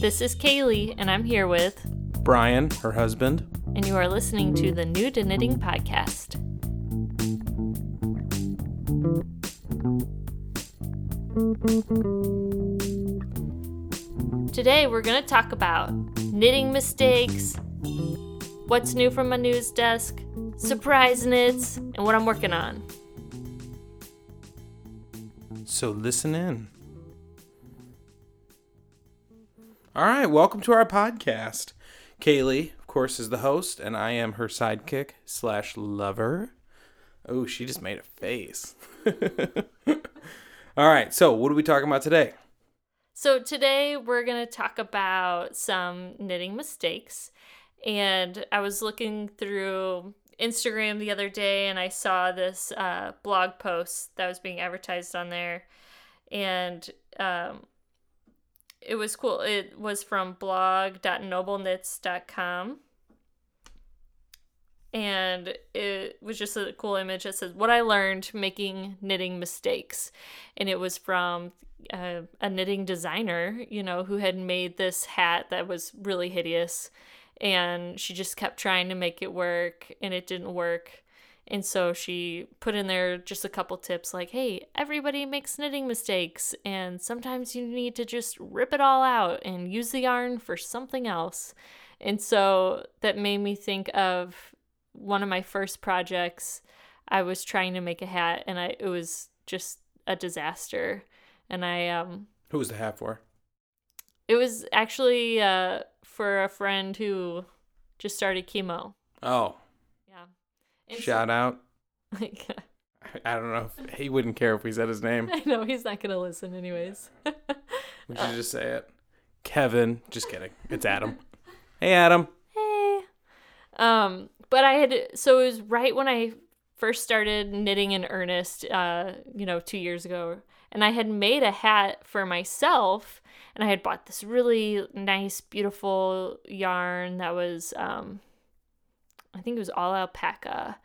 This is Kaylee, and I'm here with, Brian, her husband. and you are listening to the New to Knitting Podcast. Today, we're going to talk about knitting mistakes, what's new from my news desk, surprise knits, and what I'm working on. So listen in. All right, welcome to our podcast. Kaylee, of course, is the host, and I am her sidekick slash lover. Oh, she just made a face. All right, so what are we talking about today? So, today we're going to talk about some knitting mistakes. And I was looking through Instagram the other day and I saw this uh, blog post that was being advertised on there. And um, it was cool. It was from blog.nobleknits.com. And it was just a cool image that says, What I learned making knitting mistakes. And it was from uh, a knitting designer, you know, who had made this hat that was really hideous. And she just kept trying to make it work and it didn't work. And so she put in there just a couple tips like, hey, everybody makes knitting mistakes. And sometimes you need to just rip it all out and use the yarn for something else. And so that made me think of one of my first projects. I was trying to make a hat and I it was just a disaster. And I um Who was the hat for? It was actually uh for a friend who just started chemo. Oh, Yeah. And so- shout out. I don't know if he wouldn't care if we said his name. I know he's not gonna listen anyways. We should just say it. Kevin. Just kidding. It's Adam. Hey, Adam. hey. Um, but I had so it was right when I first started knitting in earnest, uh, you know, two years ago, and I had made a hat for myself, and I had bought this really nice, beautiful yarn that was, um, I think it was all alpaca,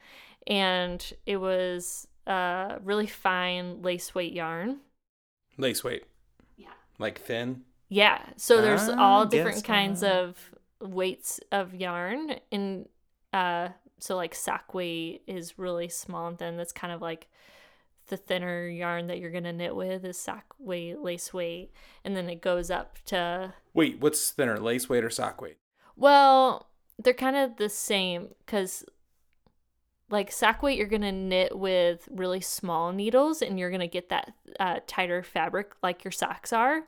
and it was uh really fine lace weight yarn. Lace weight. Yeah. Like thin. Yeah. So there's Ah, all different kinds of weights of yarn and uh so like sock weight is really small and thin. That's kind of like the thinner yarn that you're gonna knit with is sock weight, lace weight, and then it goes up to Wait, what's thinner, lace weight or sock weight? well, they're kind of the same because like sock weight you're gonna knit with really small needles and you're gonna get that uh, tighter fabric like your socks are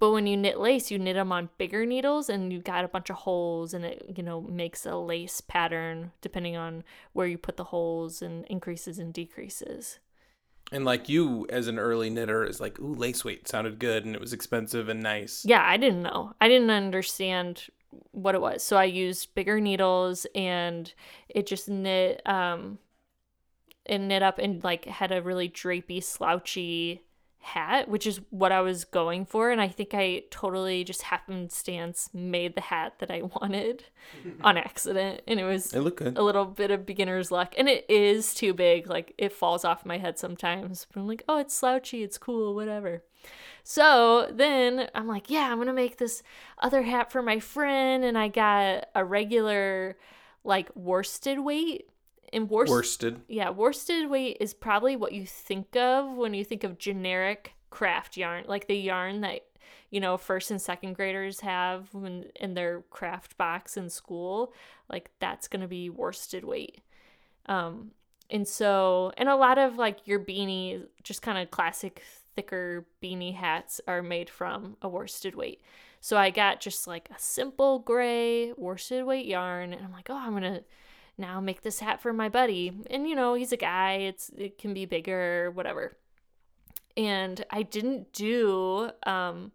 but when you knit lace you knit them on bigger needles and you've got a bunch of holes and it you know makes a lace pattern depending on where you put the holes and increases and decreases And like you, as an early knitter, is like, ooh, lace weight sounded good and it was expensive and nice. Yeah, I didn't know. I didn't understand what it was. So I used bigger needles and it just knit um and knit up and like had a really drapey, slouchy hat, which is what I was going for. And I think I totally just happenstance made the hat that I wanted on accident. And it was It looked good. a little bit of beginner's luck. And it is too big. Like it falls off my head sometimes. But I'm like, oh, it's slouchy. It's cool. Whatever. So then I'm like, yeah, I'm going to make this other hat for my friend. And I got a regular, like, worsted weight. And worsted. Worsted. Yeah, worsted weight is probably what you think of when you think of generic craft yarn, like the yarn that you know first and second graders have when in their craft box in school. Like that's gonna be worsted weight. Um, and so and a lot of like your beanie, just kind of classic thicker beanie hats are made from a worsted weight. So I got just like a simple gray worsted weight yarn, and I'm like, oh, I'm gonna now make this hat for my buddy. And you know, he's a guy, it's it can be bigger, whatever. And I didn't do um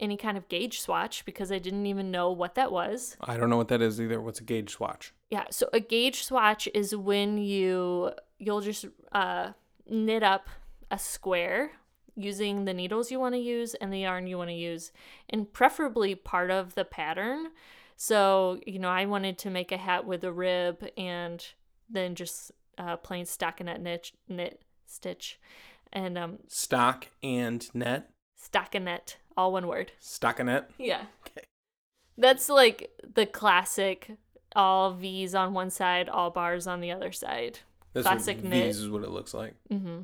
any kind of gauge swatch because I didn't even know what that was. I don't know what that is either. What's a gauge swatch? Yeah, so a gauge swatch is when you you'll just uh knit up a square using the needles you want to use and the yarn you want to use and preferably part of the pattern. So, you know, I wanted to make a hat with a rib and then just uh, plain stockinette knit, knit stitch. And um, Stock and net. stockinette, all one word. Stockinette. Yeah. Okay. That's like the classic all V's on one side, all bars on the other side. This Classic what, knit. These is what it looks like. Mm-hmm.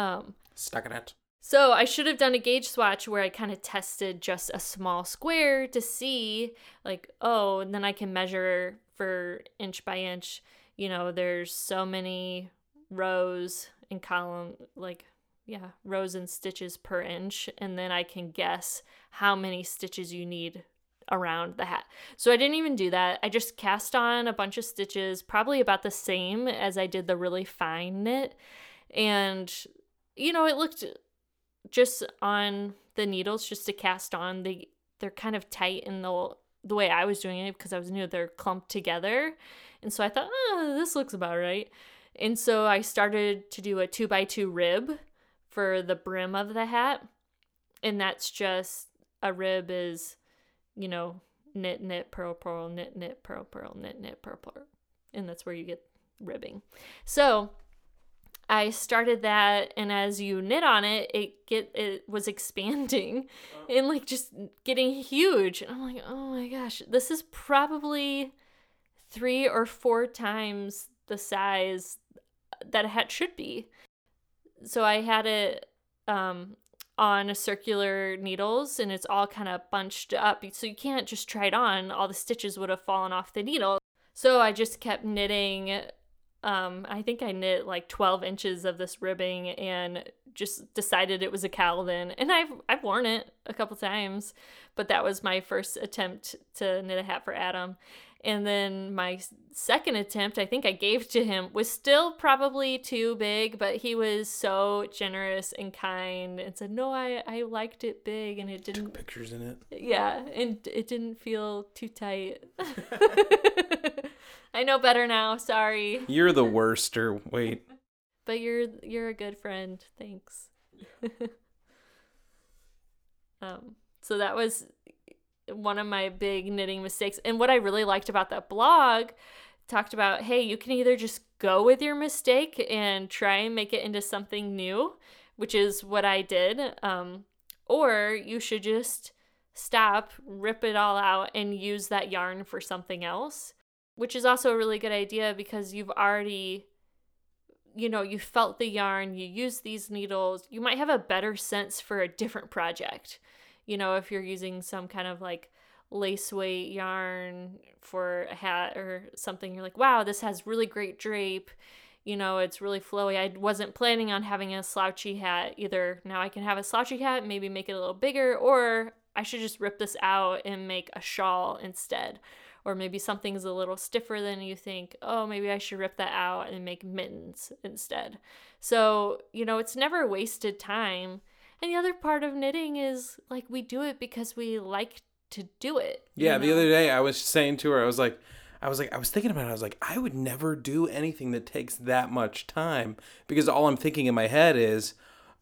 Um, Stockinette. So I should have done a gauge swatch where I kind of tested just a small square to see, like, oh, and then I can measure for inch by inch. You know, there's so many rows and column, like, yeah, rows and stitches per inch, and then I can guess how many stitches you need around the hat. So I didn't even do that. I just cast on a bunch of stitches, probably about the same as I did the really fine knit. And you know, it looked just on the needles just to cast on they they're kind of tight in the the way I was doing it because I was new they're clumped together. And so I thought, "Oh, this looks about right." And so I started to do a 2 by 2 rib for the brim of the hat. And that's just a rib is you know, knit, knit, purl, purl, knit, knit, purl, purl, knit, knit, purl, purl. And that's where you get ribbing. So I started that and as you knit on it, it get it was expanding and like just getting huge. And I'm like, oh my gosh, this is probably three or four times the size that a hat should be. So I had it um on a circular needles and it's all kind of bunched up. So you can't just try it on. All the stitches would have fallen off the needle. So I just kept knitting. Um, I think I knit like 12 inches of this ribbing and just decided it was a Calvin. And I've I've worn it a couple times, but that was my first attempt to knit a hat for Adam. And then my second attempt, I think I gave to him, was still probably too big, but he was so generous and kind and said, No, I, I liked it big and it didn't, pictures in it. yeah, and it didn't feel too tight. I know better now, sorry. You're the worst. Or wait, But you're you're a good friend. Thanks. um so that was one of my big knitting mistakes. And what I really liked about that blog talked about, hey, you can either just go with your mistake and try and make it into something new, which is what I did, um, or you should just stop, rip it all out, and use that yarn for something else, which is also a really good idea because you've already you know, you felt the yarn, you use these needles, you might have a better sense for a different project. You know, if you're using some kind of like lace weight yarn for a hat or something, you're like, wow, this has really great drape. You know, it's really flowy. I wasn't planning on having a slouchy hat either. Now I can have a slouchy hat, maybe make it a little bigger, or I should just rip this out and make a shawl instead or maybe something's a little stiffer than you think, oh, maybe I should rip that out and make mittens instead. So, you know, it's never wasted time. And the other part of knitting is like we do it because we like to do it. you yeah. The other day I was saying to her, I was like, I was like, I was thinking about it. I was like, I would never do anything that takes that much time because all I'm thinking in my head is,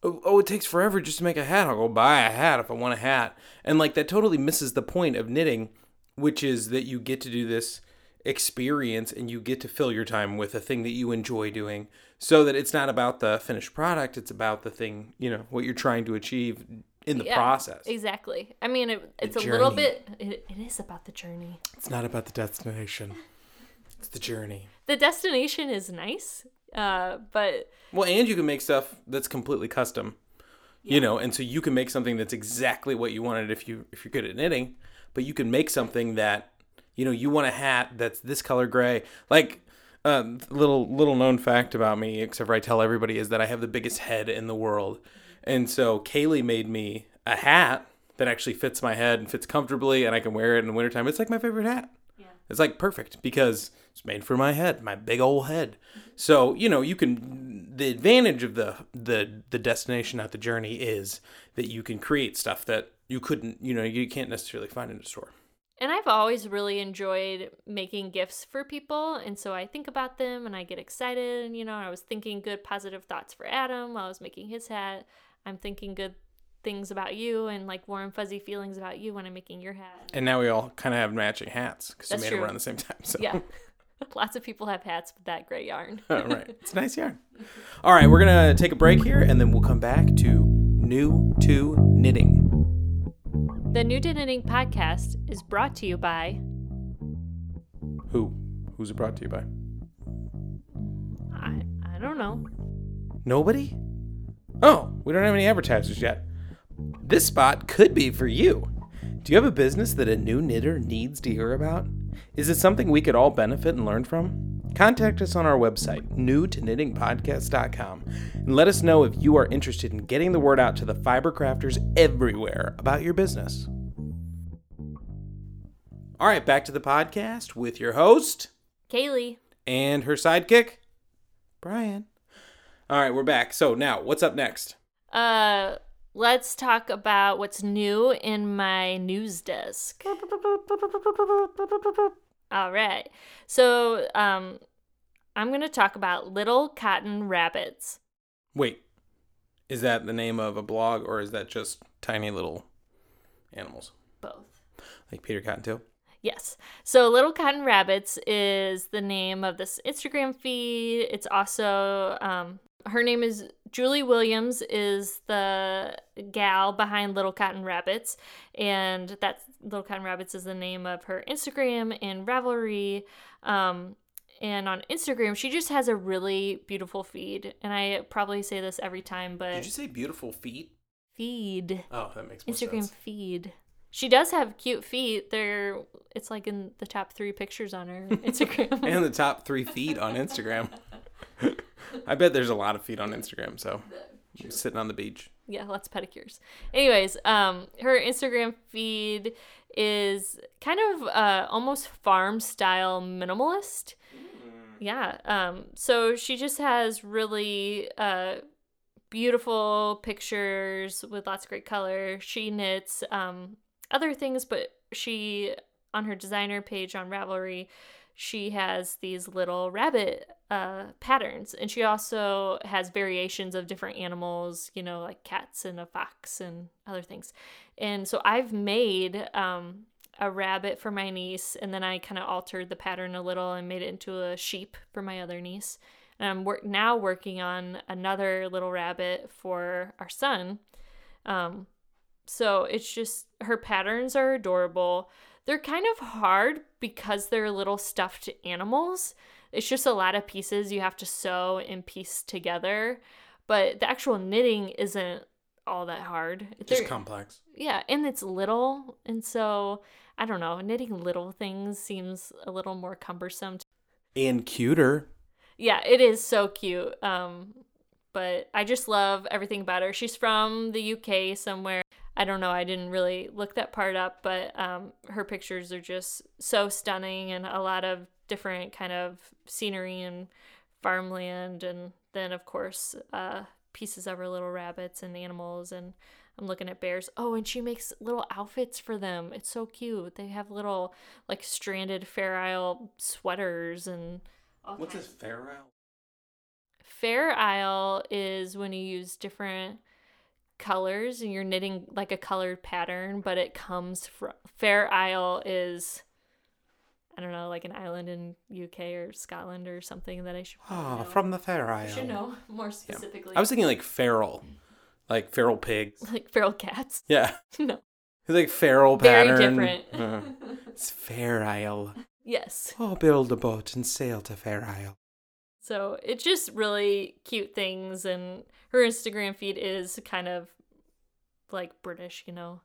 oh, oh, it takes forever just to make a hat. I'll go buy a hat if I want a hat. And like that totally misses the point of knitting, which is that you get to do this experience and you get to fill your time with a thing that you enjoy doing so that it's not about the finished product it's about the thing you know what you're trying to achieve in the Yeah, process. Exactly. I mean, it, it's a little bit, it, it is about the journey. it's not about the destination. It's the journey. The destination is nice, uh, but well and you can make stuff that's completely custom you know and so you can make something that's exactly what you wanted if you if you're good at knitting but you can make something that you know you want a hat that's this color gray like uh, little little known fact about me except for i tell everybody is that i have the biggest head in the world and so kaylee made me a hat that actually fits my head and fits comfortably and i can wear it in the wintertime it's like my favorite hat Yeah. it's like perfect because it's made for my head, my big old head. So, you know, you can the advantage of the the the destination not the journey is that you can create stuff that you couldn't, you know, you can't necessarily find in a store. And I've always really enjoyed making gifts for people. And so I think about them and I get excited. And, you know, I was thinking good, positive thoughts for Adam while I was making his hat. I'm thinking good things about you and like warm, fuzzy feelings about you when I'm making your hat. And now we all kind of have matching hats because we made true. them around the same time. So, Yeah. Lots of people have hats with that gray yarn. oh, right. It's nice yarn. All right, we're gonna take a break here, and then we'll come back to new to knitting. The New to Knitting podcast is brought to you by Who? Who's it brought to you by? I I don't know. Nobody? Oh, we don't have any advertisers yet. This spot could be for you. Do you have a business that a new knitter needs to hear about? Is it something we could all benefit and learn from? Contact us on our website, newtoknittingpodcast.com, and let us know if you are interested in getting the word out to the fiber crafters everywhere about your business. All right, back to the podcast with your host Kaylee. and her sidekick, Brian. All right, we're back. So now, what's up next? Uh let's talk about what's new in my news desk. All right. So, um I'm going to talk about little cotton rabbits. Wait, is that the name of a blog or is that just tiny little animals Both. like Peter Cottontail? Yes. So Little Cotton Rabbits is the name of this Instagram feed. It's also um, her name is Julie Williams is the gal behind Little Cotton Rabbits, and that Little Cotton Rabbits is the name of her Instagram and Ravelry. Um, and on Instagram, she just has a really beautiful feed, and I probably say this every time, but Did you say beautiful feet? feed. Oh, that makes Instagram sense. feed. She does have cute feet. They're it's like in the top three pictures on her Instagram. And the top three feet on Instagram. I bet there's a lot of feet on Instagram. So sitting on the beach. yeah, lots of pedicures. Anyways, um, her Instagram feed is kind of uh, almost farm style minimalist. Yeah. Um, so she just has really uh, beautiful pictures with lots of great color. She knits um, other things, but she on her designer page on Ravelry, she has these little rabbit uh, patterns, and she also has variations of different animals, you know, like cats and a fox and other things. And so I've made um, a rabbit for my niece, and then I kind of altered the pattern a little and made it into a sheep for my other niece. And I'm wor- now working on another little rabbit for our son. Um, so it's just her patterns are adorable. They're kind of hard because they're little stuffed animals. It's just a lot of pieces you have to sew and piece together. But the actual knitting isn't all that hard. Just They're- complex. yeah, and it's little, and so I don't know. Knitting little things seems a little more cumbersome. And cuter. Yeah, it is so cute. Um, but I just love everything about her. She's from the UK somewhere. I don't know. I didn't really look that part up, but um, her pictures are just so stunning and a lot of different kind of scenery and farmland, and then of course uh, pieces of her little rabbits and animals and. I'm looking at bears. Oh, and she makes little outfits for them. It's so cute. They have little like stranded Fair Isle sweaters and What's this feral? Fair Isle is when you use different colors and you're knitting like a colored pattern, but it comes from Fair Isle is I don't know, like an island in UK or Scotland or something that I should probably Ah, know. from the Fair I Isle. should know more specifically. I was thinking like feral, like feral pigs. like feral cats. Yeah, no, It's like feral very pattern. different. Uh, it's Fair Isle. yes. Oh, build a boat and sail to Fair Isle. So it's just really cute things, and her Instagram feed is kind of like British, you know.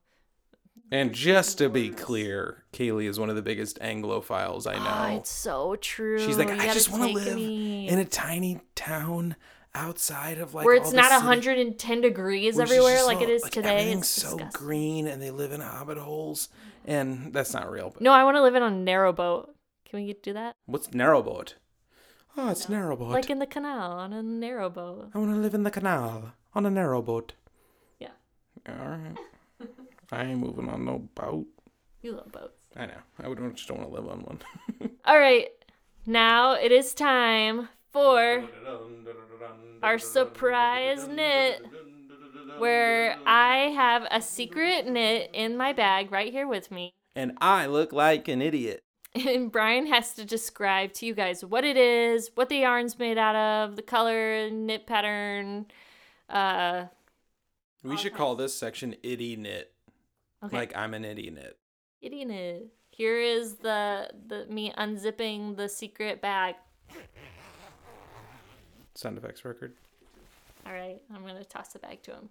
And just to be clear, Kaylee is one of the biggest Anglophiles I Oh, know. it's so true. She's like, I just want to live me." in a tiny town outside of like where it's not city- 110 degrees everywhere like all- it is like, today. Everything's It's so disgusting. green, and they live in hobbit holes, and that's not real. But No, I want to live in a narrow boat. Can we do that? what's narrowboat? Oh, ah, it's narrowboat. Like in the canal on a narrow boat. I want to live in the canal on a narrowboat. Yeah. All right. I ain't moving on no boat. You love boats. I know. I would just don't want to live on one. All right. Now it is time for our surprise knit where I have a secret knit in my bag right here with me. And I look like an idiot. And Brian has to describe to you guys what it is, what the yarn's made out of, the color, knit pattern. Uh, We should call this section itty knit. Okay. Like I'm an idiot. knit. Here is the the me unzipping the secret bag. Sound effects record. All right, I'm gonna toss the bag to him.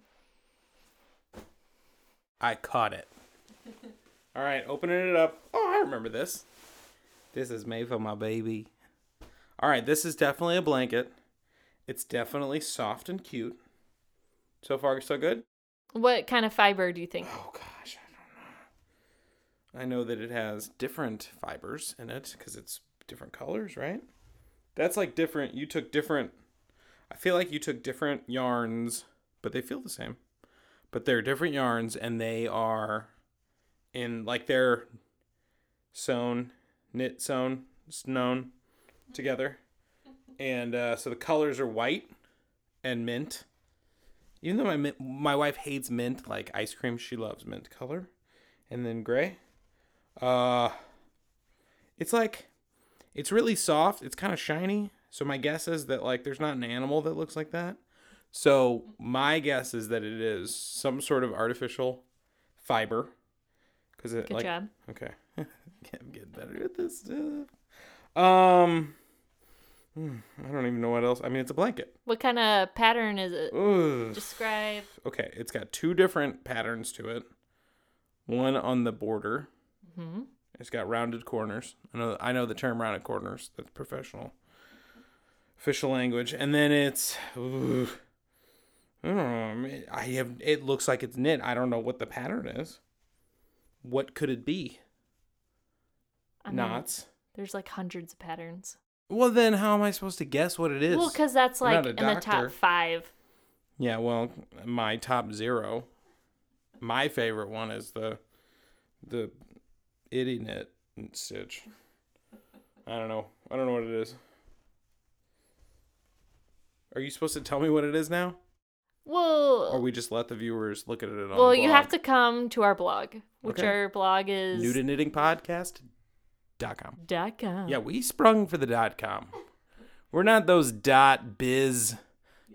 I caught it. All right, opening it up. Oh, I remember this. This is made for my baby. All right, this is definitely a blanket. It's definitely soft and cute. So far, so good. What kind of fiber do you think? Oh gosh, I know. That it has different fibers in it because it's different colors, right? That's like different. You took different. I feel like you took different yarns, but they feel the same. But they're different yarns, and they are in like they're sewn, knit sewn, sewn together, and uh, so the colors are white and mint. Even though my my wife hates mint like ice cream, she loves mint color, and then gray. Uh, it's like, it's really soft. It's kind of shiny. So my guess is that like there's not an animal that looks like that. So my guess is that it is some sort of artificial fiber. Cause it Good like job. okay, I'm getting better at this stuff. Um, hmm, I don't even know what else. I mean, it's a blanket. What kind of pattern is it? Ugh. Describe. Okay, it's got two different patterns to it. One on the border. Hmm It's got rounded corners. I know I know the term rounded corners. That's professional official language. And then it's ooh, I don't know. I, have it looks like it's knit. I don't know what the pattern is. What could it be? I mean, Knots. There's like hundreds of patterns. Well, then how am I supposed to guess what it is? Well, because that's I'm like in the top five. Yeah, well, my top zero, my favorite one is the the itty knit stitch. I don't know. I don't know what it is. Are you supposed to tell me what it is now, Well, or we just let the viewers look at it on? well, you have to come to our blog, which Okay. our blog is new to knitting podcast dot com. dot com. Yeah, we sprung for the dot com. We're not those dot biz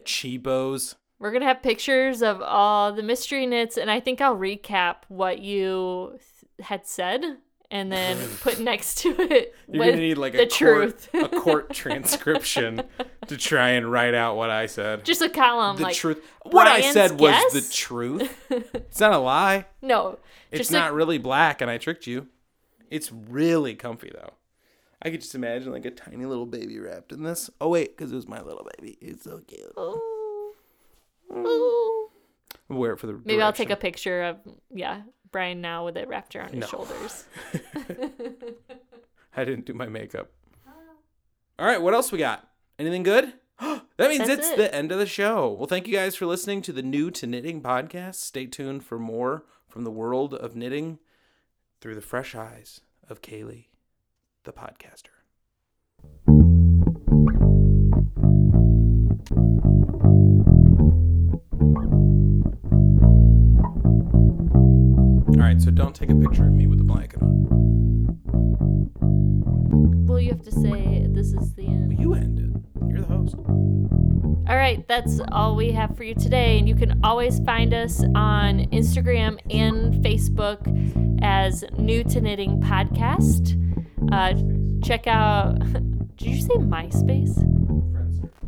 cheapos. We're gonna have pictures of all the mystery knits, and I think I'll recap what you th- had said, and then put next to it You're gonna need like the a truth. court, a court transcription to try and write out what I said. Just a column, the like truth. What I Brian's said was the truth. It's not a lie. no, It's just not really black, and I tricked you. It's really comfy though. I could just imagine like a tiny little baby wrapped in this. Oh wait, because it was my little baby. It's so cute. Ooh. Mm. Ooh. I'll wear it for the. Maybe I'll take a picture of yeah Brian now with it wrapped around his No. shoulders. I didn't do my makeup. Oh. All right, what else we got? Anything good? that means That's it's it. the end of the show. Well, thank you guys for listening to the New to Knitting podcast. Stay tuned for more from the world of knitting through the fresh eyes of Kaylee, the podcaster. Right, so don't take a picture of me with a blanket on. well, you have to say this is the end. You end it. You're the host. All right, that's all we have for you today. And you can always find us on Instagram and Facebook as New to Knitting Podcast. Uh, check out, did you say MySpace?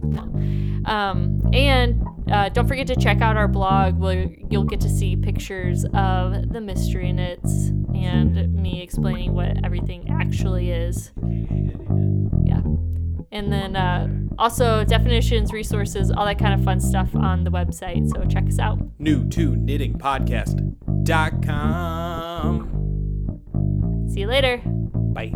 No. Um, and uh, don't forget to check out our blog where you'll get to see pictures of the mystery knits and me explaining what everything actually is. Yeah. And then uh, also definitions, resources, all that kind of fun stuff on the website. So check us out. New to knitting podcast.com. See you later. Bye.